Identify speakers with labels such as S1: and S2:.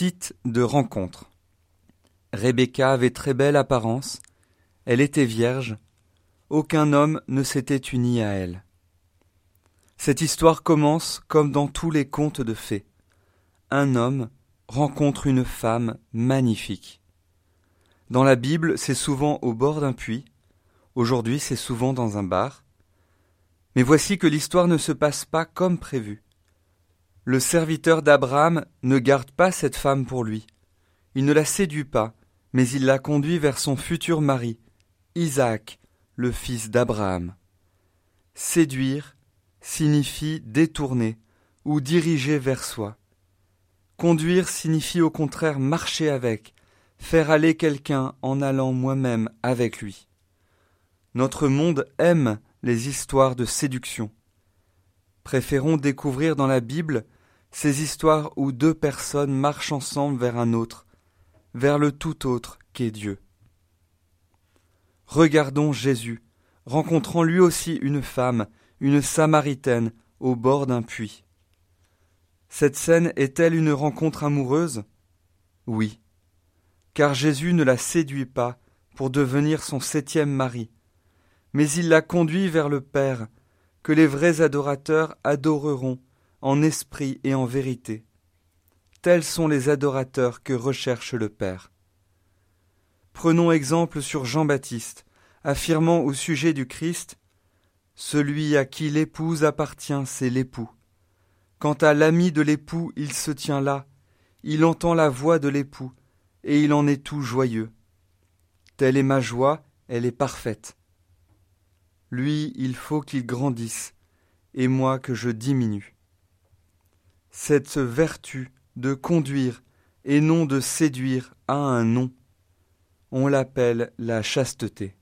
S1: Site de rencontre. Rebecca avait très belle apparence, elle était vierge, aucun homme ne s'était uni à elle. Cette histoire commence comme dans tous les contes de fées. Un homme rencontre une femme magnifique. Dans la Bible, c'est souvent au bord d'un puits, aujourd'hui c'est souvent dans un bar. Mais voici que l'histoire ne se passe pas comme prévu. Le serviteur d'Abraham ne garde pas cette femme pour lui. Il ne la séduit pas, mais il la conduit vers son futur mari, Isaac, le fils d'Abraham. Séduire signifie détourner ou diriger vers soi. Conduire signifie au contraire marcher avec, faire aller quelqu'un en allant moi-même avec lui. Notre monde aime les histoires de séduction préférons découvrir dans la Bible ces histoires où deux personnes marchent ensemble vers un autre, vers le tout autre qu'est Dieu. Regardons Jésus, rencontrant lui aussi une femme, une Samaritaine, au bord d'un puits. Cette scène est-elle une rencontre amoureuse? Oui, car Jésus ne la séduit pas pour devenir son septième mari, mais il la conduit vers le Père, que les vrais adorateurs adoreront en esprit et en vérité. Tels sont les adorateurs que recherche le Père. Prenons exemple sur Jean-Baptiste, affirmant au sujet du Christ Celui à qui l'épouse appartient, c'est l'époux. Quant à l'ami de l'époux, il se tient là, il entend la voix de l'époux, et il en est tout joyeux. Telle est ma joie, elle est parfaite. Lui, il faut qu'il grandisse, et moi que je diminue. Cette vertu de conduire et non de séduire a un nom. On l'appelle la chasteté.